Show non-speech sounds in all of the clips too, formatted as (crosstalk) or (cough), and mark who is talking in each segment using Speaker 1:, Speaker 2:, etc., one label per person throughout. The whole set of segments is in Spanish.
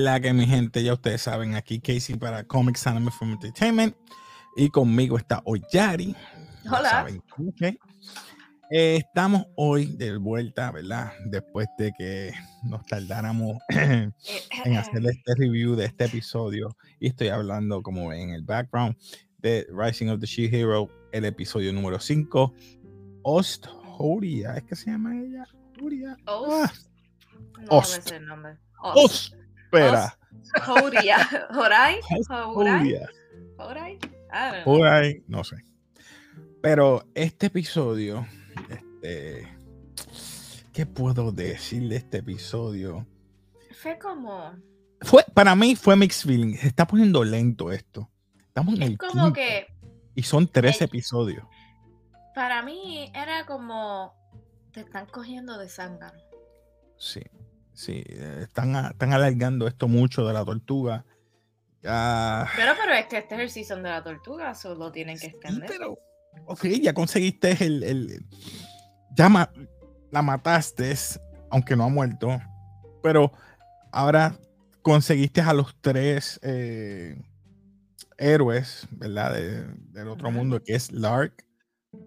Speaker 1: La que mi gente, ya ustedes saben, aquí Casey para Comics Anime from Entertainment. Y conmigo está Oyari.
Speaker 2: Hola.
Speaker 1: Saben, ok. Eh, estamos hoy de vuelta, ¿verdad? Después de que nos tardáramos (clears throat) en hacer este review de este episodio. Y estoy hablando, como ven en el background, de Rising of the She-Hero, el episodio número 5. Ost Horia, ¿es que se llama ella? Horia.
Speaker 2: Ost.
Speaker 1: Ah,
Speaker 2: No
Speaker 1: Ost.
Speaker 2: sé el nombre. Ost.
Speaker 1: Ost. Espera.
Speaker 2: Horia. Horai. (laughs) Horai.
Speaker 1: Horia.
Speaker 2: Horai.
Speaker 1: No sé. Pero este episodio, este, ¿qué puedo decir de este episodio?
Speaker 2: Fue como.
Speaker 1: Fue, para mí fue mixed feeling. Se está poniendo lento esto. Estamos en
Speaker 2: Es
Speaker 1: el
Speaker 2: como
Speaker 1: quinto
Speaker 2: que.
Speaker 1: y son tres episodios.
Speaker 2: Para mí era como. Te están cogiendo de zángano.
Speaker 1: Sí, sí. eh, Están, están alargando esto mucho de la tortuga. Ya.
Speaker 2: Pero, pero es que este es el season de la tortuga, solo tienen que
Speaker 1: Sí,
Speaker 2: extender.
Speaker 1: pero, ok, ya conseguiste el. el- ya ma- la mataste, aunque no ha muerto. Pero ahora conseguiste a los tres eh, héroes, ¿verdad? De- del otro mundo, que es Lark,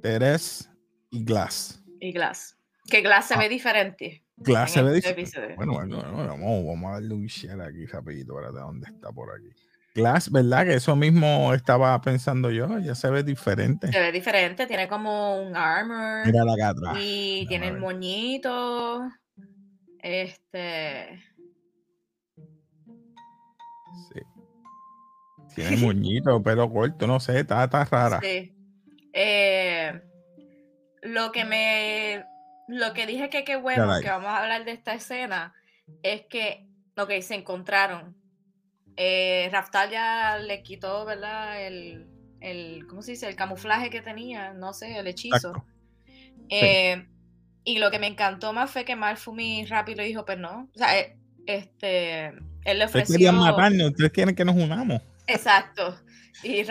Speaker 1: Teres y Glass.
Speaker 2: Y Glass. Que Glass se
Speaker 1: Ah.
Speaker 2: ve diferente.
Speaker 1: Glass
Speaker 2: en
Speaker 1: se ve
Speaker 2: este episodio.
Speaker 1: Bueno, bueno, bueno, vamos, vamos a darle un share aquí rapidito para dónde está por aquí. Glass, ¿verdad? Que eso mismo estaba pensando yo, ya se ve diferente.
Speaker 2: Se ve diferente, tiene como un armor.
Speaker 1: Mira la atrás.
Speaker 2: Y tiene el moñito. Este.
Speaker 1: Sí. Tiene moñito, (laughs) pelo corto, no sé, está, está rara.
Speaker 2: Sí. Eh, lo que me. Lo que dije que qué bueno
Speaker 1: Caray.
Speaker 2: que vamos a hablar de esta escena es que. Ok, se encontraron. Eh, Raftalia le quitó, ¿verdad? El, el. ¿Cómo se dice? El camuflaje que tenía, no sé, el hechizo. Eh, y lo que me encantó más fue que Malfumi rápido dijo, pues no. O sea, eh, este, él le
Speaker 1: Ustedes
Speaker 2: ofreció.
Speaker 1: querían matarnos, ustedes quieren que nos unamos.
Speaker 2: Exacto. Y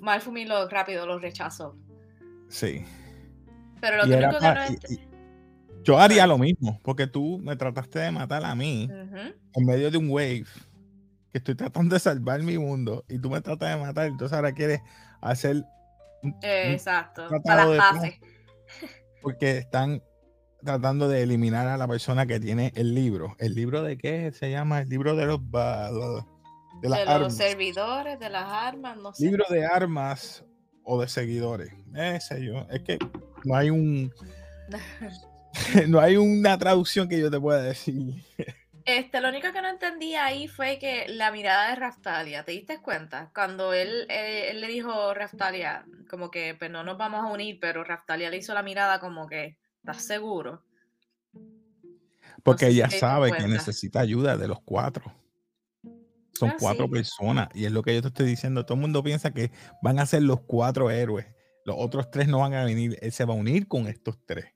Speaker 2: Malfumi lo rápido lo rechazó.
Speaker 1: Sí.
Speaker 2: Pero lo
Speaker 1: Y
Speaker 2: que
Speaker 1: era
Speaker 2: único que no
Speaker 1: y- y- yo haría lo mismo, porque tú me trataste de matar a mí en medio de un wave que estoy tratando de salvar mi mundo y tú me tratas de matar, entonces ahora quieres hacer un- un-
Speaker 2: Exacto.
Speaker 1: tratado
Speaker 2: Para las bases.
Speaker 1: porque están tratando de eliminar a la persona que tiene el libro. ¿El libro de qué se llama? El libro de los de las
Speaker 2: De los
Speaker 1: armas.
Speaker 2: servidores, de las armas, no sé.
Speaker 1: libro de armas o de seguidores. Ese yo. Es que no hay un (laughs) (laughs) no hay una traducción que yo te pueda decir.
Speaker 2: Este, lo único que no entendí ahí fue que la mirada de Raftalia, ¿te diste cuenta? Cuando él, eh, él le dijo a Raftalia, como que pues no nos vamos a unir, pero Raftalia le hizo la mirada como que, ¿estás seguro?
Speaker 1: Porque
Speaker 2: sé
Speaker 1: ella sabe que necesita ayuda de los cuatro. Son
Speaker 2: Ah,
Speaker 1: cuatro
Speaker 2: sí.
Speaker 1: personas. Y es lo que yo te estoy diciendo. Todo el mundo piensa que van a ser los cuatro héroes. Los otros tres no van a venir. Él se va a unir con estos tres.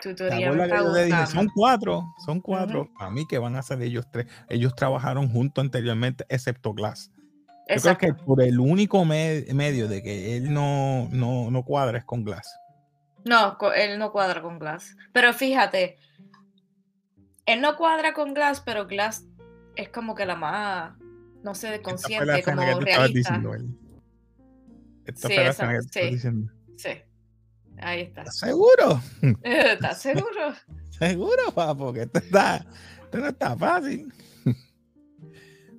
Speaker 2: Mm, tu
Speaker 1: ¿Te
Speaker 2: teoría me está
Speaker 1: dije? Son cuatro, son cuatro. A mí que van a ser ellos tres. Ellos trabajaron juntos anteriormente, excepto Glass. Yo creo que por el único me- medio de que él no, no, no cuadra es con Glass.
Speaker 2: No, él no cuadra con Glass. Pero fíjate, él no cuadra con Glass, pero Glass es como que la más, no sé, consciente, como realista.
Speaker 1: diciendo, él. Esta
Speaker 2: Sí,
Speaker 1: fue la
Speaker 2: esa-
Speaker 1: escena que tú estabas
Speaker 2: sí.
Speaker 1: diciendo.
Speaker 2: Sí, ahí está.
Speaker 1: ¿Estás seguro? (laughs)
Speaker 2: ¿Estás seguro? (laughs)
Speaker 1: Seguro, papo, que esto, está, esto no está fácil. (laughs)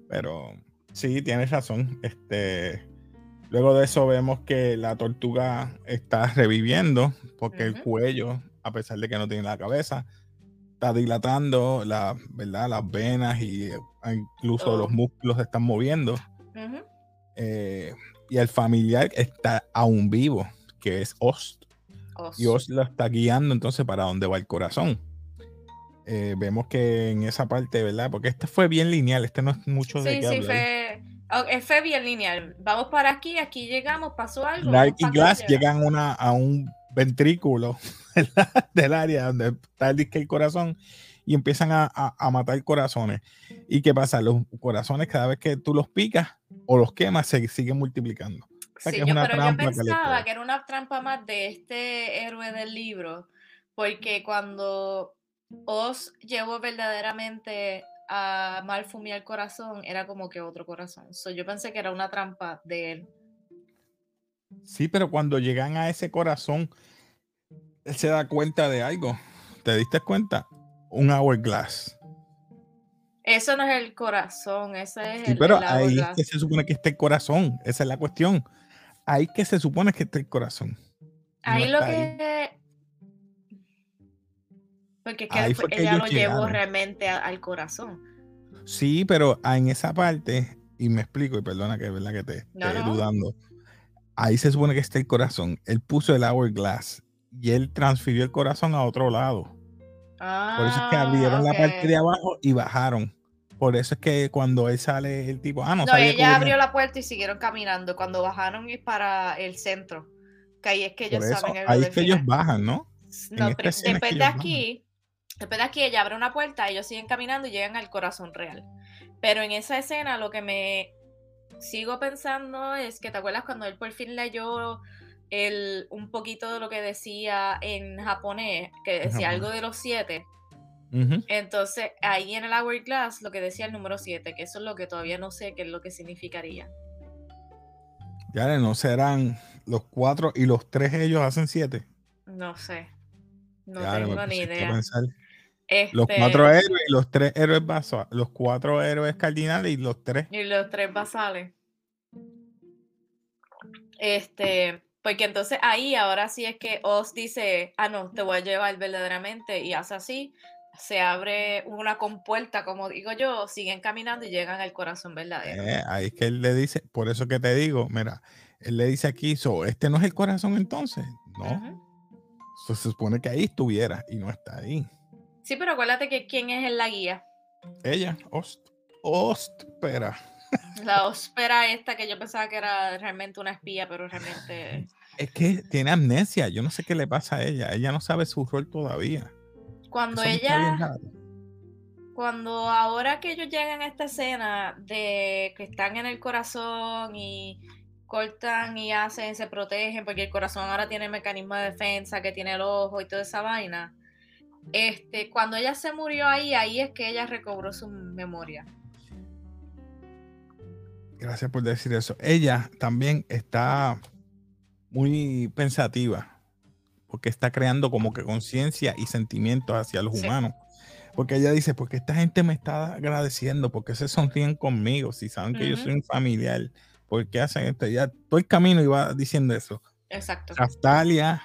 Speaker 1: Pero sí, tienes razón. Este, luego de eso vemos que la tortuga está reviviendo porque el cuello, a pesar de que no tiene la cabeza, está dilatando, la, ¿verdad? las venas y eh, incluso
Speaker 2: Oh.
Speaker 1: los músculos se están moviendo. Eh, y el familiar está aún vivo, que es Ost.
Speaker 2: Os.
Speaker 1: Y Oz la está guiando entonces para dónde va el corazón. Eh, vemos que en esa parte, ¿verdad? Porque este fue bien lineal, este no es mucho de
Speaker 2: Sí,
Speaker 1: qué
Speaker 2: sí,
Speaker 1: hablar.
Speaker 2: fue, ok, fue bien lineal. Vamos para aquí, aquí llegamos, pasó algo.
Speaker 1: Light y Glass llegan una, a un ventrículo (laughs) ¿verdad? del área donde está el disque el corazón y empiezan a, a- a matar corazones. ¿Y qué pasa? Los corazones, cada vez que tú los picas o los quemas, se siguen multiplicando.
Speaker 2: Sí,
Speaker 1: que es
Speaker 2: yo,
Speaker 1: una
Speaker 2: pero yo
Speaker 1: que
Speaker 2: pensaba que era una trampa más de este héroe del libro, porque cuando Oz llevó verdaderamente a Malfumi al corazón, era como que otro corazón. So, yo pensé que era una trampa de él.
Speaker 1: Sí, pero cuando llegan a ese corazón, él se da cuenta de algo. ¿Te diste cuenta? Un hourglass.
Speaker 2: Eso no es el corazón, ese es
Speaker 1: sí,
Speaker 2: el,
Speaker 1: pero
Speaker 2: el
Speaker 1: ahí que se supone que está el corazón. Esa es la cuestión. Ahí que se supone que está el corazón. No
Speaker 2: Ahí lo
Speaker 1: ahí.
Speaker 2: que. Porque es que
Speaker 1: Ahí fue que
Speaker 2: ella
Speaker 1: ellos
Speaker 2: lo llevó realmente a- al corazón.
Speaker 1: Sí, pero en esa parte, y me explico, y perdona que es verdad que te
Speaker 2: No, no.
Speaker 1: dudando. Ahí se supone que está el corazón. Él puso el hourglass y él transfirió el corazón a otro lado. Por eso es que abrieron la parte
Speaker 2: Ah,
Speaker 1: de abajo y bajaron. Por eso es que cuando él sale, el tipo, ah, no,
Speaker 2: No,
Speaker 1: sabía
Speaker 2: ella abrió la puerta y siguieron caminando. Cuando bajaron y para el centro, que ahí es que ellos
Speaker 1: eso,
Speaker 2: saben el
Speaker 1: ahí es que ellos bajan, ¿no?
Speaker 2: No, pero después de aquí, después de aquí ella abre una puerta, ellos siguen caminando y llegan al corazón real. Pero en esa escena lo que me sigo pensando es que te acuerdas cuando él por fin leyó el, un poquito de lo que decía en japonés, que decía algo de los siete. Entonces ahí en el hourglass lo que decía el número 7, que eso es lo que todavía no sé qué es lo que significaría.
Speaker 1: Ya no serán los cuatro y los tres ellos hacen siete.
Speaker 2: No sé. No
Speaker 1: Ya,
Speaker 2: tengo ni idea.
Speaker 1: Los
Speaker 2: Este,
Speaker 1: cuatro héroes y los tres héroes vaso- los cuatro héroes cardinales y los tres.
Speaker 2: Y los tres basales. Este, porque entonces ahí ahora sí es que Oz dice, ah, no, te voy a llevar verdaderamente, y hace así, se abre una compuerta, como digo yo, siguen caminando y llegan al corazón verdadero.
Speaker 1: Eh, ahí es que él le dice, por eso que te digo, mira, él le dice aquí, so, este no es el corazón entonces. No, so, se supone que ahí estuviera y no está ahí.
Speaker 2: Sí, pero acuérdate que quién es en la guía.
Speaker 1: Ella, host, espera.
Speaker 2: La óspera esta que yo pensaba que era realmente una espía, pero realmente...
Speaker 1: Es que tiene amnesia, yo no sé qué le pasa a ella, ella no sabe su rol todavía.
Speaker 2: Cuando
Speaker 1: Eso
Speaker 2: ella... Cuando ahora que ellos llegan a esta escena de que están en el corazón y cortan y hacen, se protegen, porque el corazón ahora tiene mecanismo de defensa, que tiene el ojo y toda esa vaina. Este, cuando ella se murió ahí, ahí es que ella recobró su memoria.
Speaker 1: Gracias por decir eso. Ella también está muy pensativa porque está creando como que conciencia y sentimientos hacia los
Speaker 2: Sí.
Speaker 1: humanos. Porque ella dice, porque esta gente me está agradeciendo, porque se sonríen conmigo, si saben que yo
Speaker 2: Ujú.
Speaker 1: soy un familiar, ¿por qué hacen esto? Ya todo el camino iba diciendo eso.
Speaker 2: Exacto.
Speaker 1: Raftalia,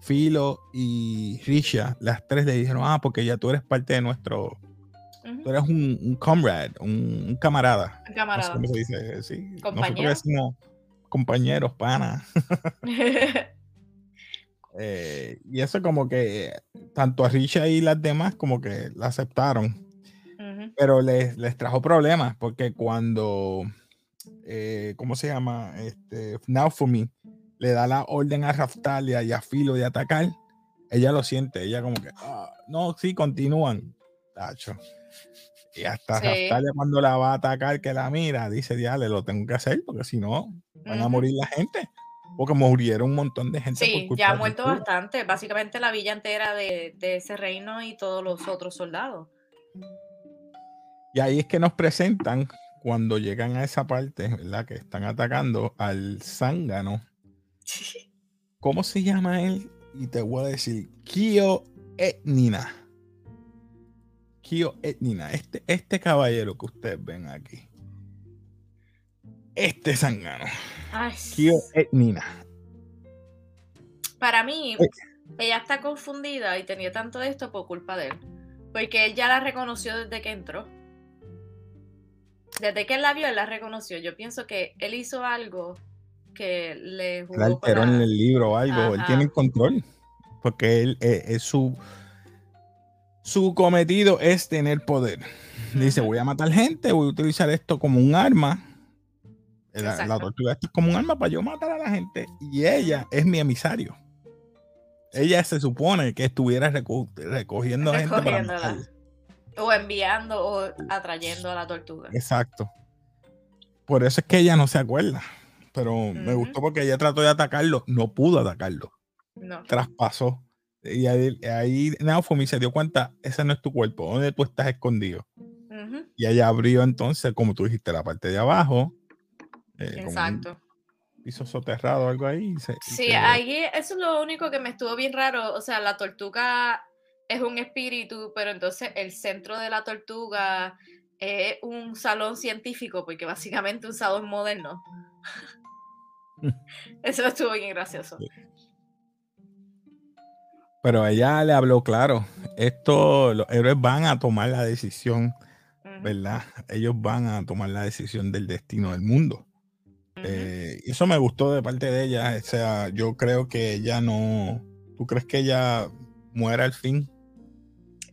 Speaker 1: Filo y Risha, las tres le dijeron, ah, porque ya tú eres parte de nuestro, tú eres un, un comrade, un, un camarada. No sé
Speaker 2: Camarada.
Speaker 1: cómo se dice, sí. Nosotros
Speaker 2: Compañero.
Speaker 1: decimos compañeros, panas. (laughs) Eh, y eso como que tanto a Risha y las demás como que la aceptaron. Pero les, les trajo problemas porque cuando, eh, ¿cómo se llama? Este, Naofumi le da la orden a Raftalia y a Filo de atacar, ella lo siente, ella como que, "Ah, no, sí, continúan. Tacho. Y hasta
Speaker 2: Sí.
Speaker 1: Raftalia cuando la va a atacar, que la mira, dice, diale, lo tengo que hacer porque si no, van a morir la gente. Porque murieron un montón de gente. por
Speaker 2: Sí,
Speaker 1: culpa
Speaker 2: ya ha muerto bastante. Básicamente la villa entera de, de ese reino y todos los otros soldados.
Speaker 1: Y ahí es que nos presentan cuando llegan a esa parte, ¿verdad? Que están atacando al zángano. (laughs) ¿Cómo se llama él? Y te voy a decir, Kio Etnina. Kio Etnina. Este, este caballero que ustedes ven aquí. Este.
Speaker 2: Ay,
Speaker 1: Kio Etnina.
Speaker 2: Para mí,
Speaker 1: Eh.
Speaker 2: ella está confundida y tenía tanto de esto por culpa de él. Porque él ya la reconoció desde que entró. Desde que él la vio, él la reconoció. Yo pienso que él hizo algo que le
Speaker 1: La
Speaker 2: jugó
Speaker 1: alteró en el libro o algo. Él tiene el control. Porque él eh, es su. Su cometido es tener poder. Dice, voy a matar gente, voy a utilizar esto como un arma. La, tortuga es como un arma para yo matar a la gente. Y ella es mi emisario. Ella se supone que estuviera reco- recogiendo gente para.
Speaker 2: O enviando o atrayendo a la tortuga.
Speaker 1: Exacto. Por eso es que ella no se acuerda. Pero me gustó porque ella trató de atacarlo. No pudo atacarlo.
Speaker 2: No.
Speaker 1: Traspasó. Y ahí, ahí Naofumi se dio cuenta, ese no es tu cuerpo, ¿dónde tú estás escondido? Y ella abrió entonces, como tú dijiste, la parte de abajo.
Speaker 2: Eh, Exacto.
Speaker 1: Piso soterrado, algo ahí.
Speaker 2: sí, ahí eso es lo único que me estuvo bien raro. O sea, la tortuga es un espíritu, pero entonces el centro de la tortuga es un salón científico, porque básicamente un salón moderno. (laughs) Eso estuvo bien gracioso.
Speaker 1: Pero ella le habló claro. Esto, los héroes van a tomar la decisión, ¿verdad? Ellos van a tomar la decisión del destino del mundo. Eh, eso me gustó de parte de ella. O sea, yo creo que ella no. ¿Tú crees que ella muera al fin?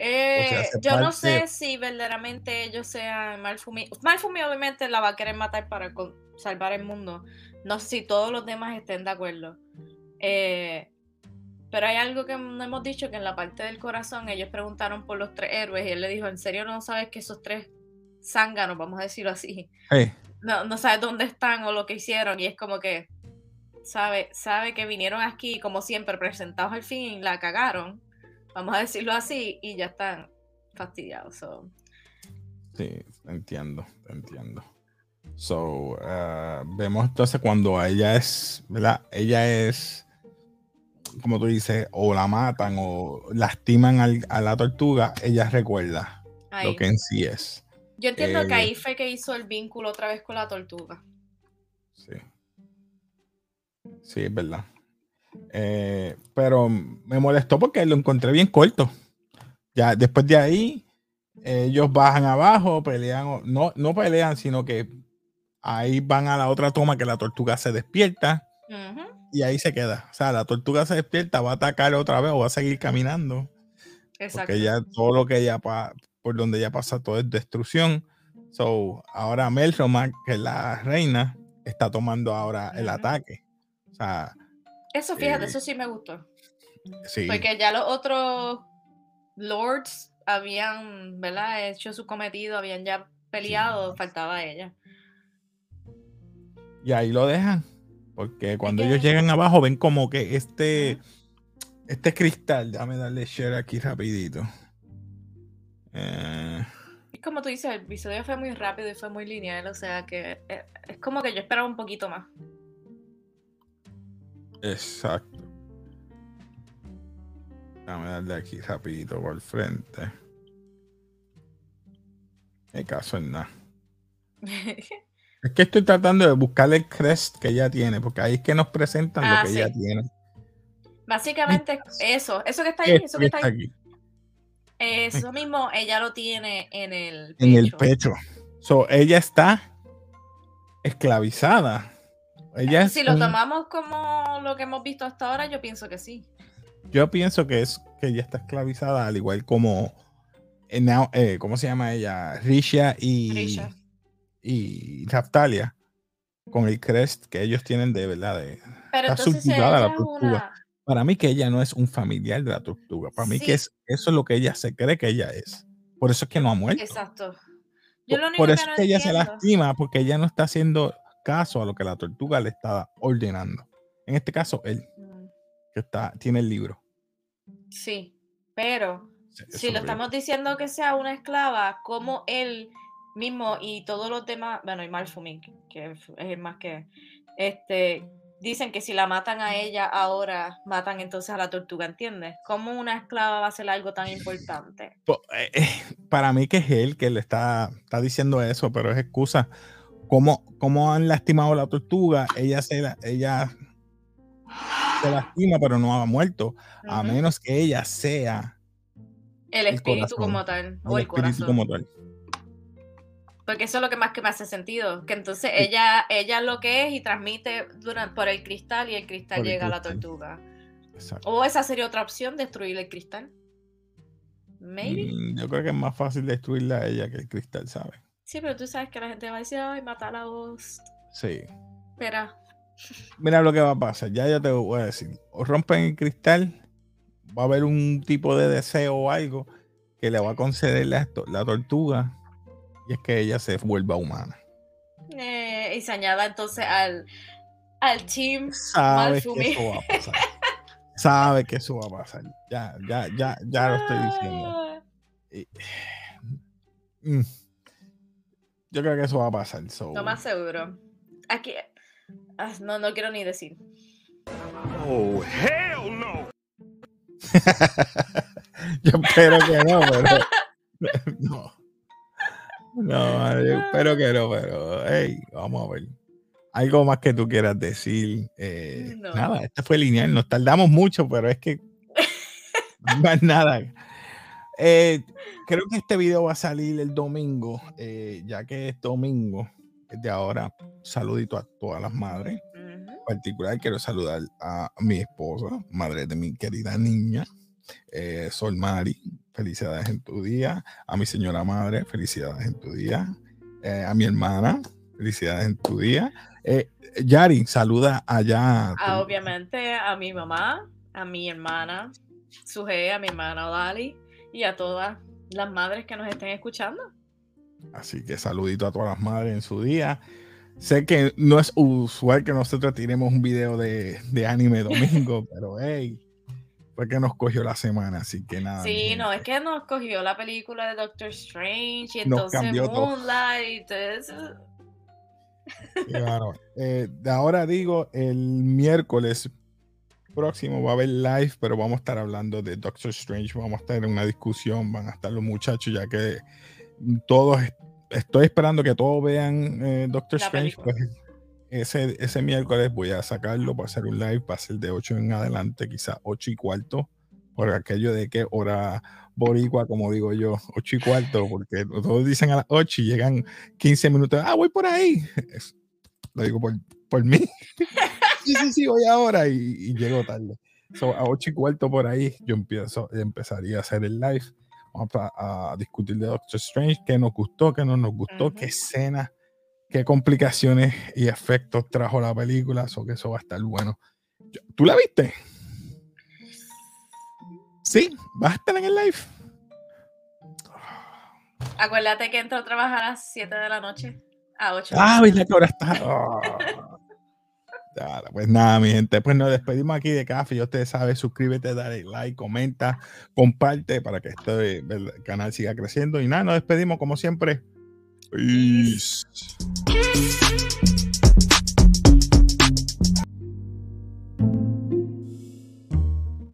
Speaker 2: Eh, yo no sé si verdaderamente ellos sean Malfumi. Malfumi obviamente la va a querer matar para salvar el mundo. No sé si todos los demás estén de acuerdo. Eh, pero hay algo que no hemos dicho, que en la parte del corazón ellos preguntaron por los tres héroes y él le dijo, ¿en serio no sabes que esos tres zánganos, vamos a decirlo así, no, no sabes dónde están o lo que hicieron? Y es como que sabe, sabe que vinieron aquí, como siempre, presentados al fin, la cagaron vamos a decirlo así, y ya están fastidiados.
Speaker 1: Sí, entiendo, entiendo. So, uh, vemos entonces cuando ella es, ¿verdad? Ella es, como tú dices, o la matan o lastiman a la tortuga, ella recuerda lo que en sí es.
Speaker 2: Yo entiendo que ahí eh, fue que hizo el vínculo otra vez con la tortuga.
Speaker 1: Sí. Sí, es verdad. Eh, pero me molestó porque lo encontré bien corto. Ya después de ahí, ellos bajan abajo, pelean, no, no pelean, sino que ahí van a la otra toma que la tortuga se despierta y ahí se queda. O sea, la tortuga se despierta, va a atacar otra vez o va a seguir caminando. Porque ya todo lo que ella por donde ella pasa todo es destrucción. So, ahora Melroma, que es la reina, está tomando ahora el ataque. O sea,
Speaker 2: eso, fíjate, eh, eso sí me gustó. Sí. Porque ya los otros lords habían, ¿verdad? Hecho su cometido, habían ya peleado, faltaba ella.
Speaker 1: Y ahí lo dejan. Porque cuando ellos llegan abajo ven como que este, este cristal, déjame darle share aquí rapidito.
Speaker 2: Eh, es como tú dices, el episodio fue muy rápido y fue muy lineal, o sea que eh, es como que yo esperaba un poquito más.
Speaker 1: Exacto. Déjame darle aquí rapidito por el frente. El caso es nada. (laughs) es que estoy tratando de buscar el crest que ella tiene, porque ahí es que nos presentan lo ah, que ella tiene.
Speaker 2: Básicamente eso, eso que está ahí, eso que está ahí. Eso mismo ella lo tiene en el
Speaker 1: pecho. En el pecho. So, ella está esclavizada
Speaker 2: si lo tomamos como lo que hemos visto hasta ahora, yo pienso que sí.
Speaker 1: Yo pienso que es que ella está esclavizada, al igual como eh, eh, ¿cómo se llama ella? Risha y y Raftalia con el crest que ellos tienen de verdad de
Speaker 2: Pero entonces la
Speaker 1: tortuga. Para mí que ella no es un familiar de la tortuga. Para mí que es eso es lo que ella se cree que ella es. Por eso es que no ha muerto.
Speaker 2: Exacto.
Speaker 1: por, eso es que ella se lastima porque ella no está haciendo caso a lo que la tortuga le estaba ordenando. En este caso, él, mm. que está, tiene el libro.
Speaker 2: Sí, pero si lo estamos diciendo que sea una esclava, como él mismo y todos los demás, bueno, y Malfumi, que es el más que, este, dicen que si la matan a ella ahora, matan entonces a la tortuga, ¿entiendes? ¿Cómo una esclava va a ser algo tan importante?
Speaker 1: Eh, eh, para mí que es él que le está, está diciendo eso, pero es excusa cómo, han lastimado a la tortuga, ella se, ella se lastima, pero no ha muerto, a menos que ella sea
Speaker 2: el espíritu como tal, o el, corazón. como tal. Porque eso es lo que más que me hace sentido, que entonces ella, ella lo que es y transmite durante, por el cristal y el cristal llega a la tortuga. O esa sería otra opción, destruir el cristal. Maybe.
Speaker 1: Mm, yo creo que es más fácil destruirla a ella que el cristal, ¿sabes?
Speaker 2: Sí, pero tú sabes que la gente va a decir, ay, matar a vos.
Speaker 1: Sí.
Speaker 2: Espera.
Speaker 1: Mira lo que va a pasar, ya ya te voy a decir. O rompen el cristal, va a haber un tipo de deseo o algo que le va a conceder la, la tortuga y es que ella se vuelva humana.
Speaker 2: Eh, y se añada entonces al, al team
Speaker 1: Sabes que eso va a pasar. sabe que eso va a pasar. Ya, ya, ya, ya lo estoy diciendo. Y- Mm. Yo creo que eso va a pasar. so-
Speaker 2: Lo más seguro. Aquí. ah, no, no quiero ni decir.
Speaker 3: Oh, hell no! (laughs)
Speaker 1: yo espero que no, pero. (laughs) No. No, yo espero que no, pero. Hey, vamos a ver. Algo más que tú quieras decir. Eh,
Speaker 2: No.
Speaker 1: Nada, este fue lineal. Nos tardamos mucho, pero es que. (laughs) Más nada. Eh, creo que este video va a salir el domingo, eh, ya que es domingo. Desde ahora, saludito a todas las madres.
Speaker 2: Ujú.
Speaker 1: En particular, quiero saludar a mi esposa, madre de mi querida niña, eh, Sol Mari. Felicidades en tu día. A mi señora madre, felicidades en tu día. Eh, a mi hermana, felicidades en tu día. Eh, Yari, saluda allá.
Speaker 2: Ah, obviamente a mi mamá, a mi hermana Suje, a mi hermana Odali y a todas las madres que nos estén escuchando.
Speaker 1: Así que saludito a todas las madres en su día. Sé que no es usual que nosotros tiremos un video de, de anime domingo, (laughs) pero hey, fue que nos cogió la semana, así que nada.
Speaker 2: Sí, no, es que nos cogió la película de Doctor Strange y entonces. Moonlight y todo
Speaker 1: bárbaro. Eh, ahora digo, el miércoles próximo va a haber live, pero vamos a estar hablando de Doctor Strange. Vamos a estar en una discusión, van a estar los muchachos, ya que todos, estoy esperando que todos vean eh, Doctor
Speaker 2: La
Speaker 1: Strange. Pues ese, ese miércoles voy a sacarlo para hacer un live, va a ser de 8 en adelante, quizás 8 y cuarto, por aquello de que hora boricua, como digo yo, 8 y cuarto, porque todos dicen a las 8 y llegan 15 minutos, ah, voy por ahí. Es- lo digo por, por mí. (laughs) sí, sí, sí, voy ahora y, y llego tarde. So, a 8 y cuarto por ahí yo empiezo, empezaría a hacer el live. Vamos a, a discutir de Doctor Strange, qué nos gustó, qué no nos gustó,
Speaker 2: Ujú.
Speaker 1: qué escena, qué complicaciones y efectos trajo la película. So, que eso va a estar bueno. ¿Tú la viste? Sí, vas a estar en el live.
Speaker 2: Acuérdate que entro a trabajar a las 7 de la noche. A 8.
Speaker 1: Ah, ¿verdad que ahora está? Ah. Pues nada, mi gente, pues nos despedimos aquí de Café. Ya ustedes saben, suscríbete, dale like, comenta, comparte para que este ¿verdad? canal siga creciendo. Y nada, nos despedimos como siempre. Peace. Peace.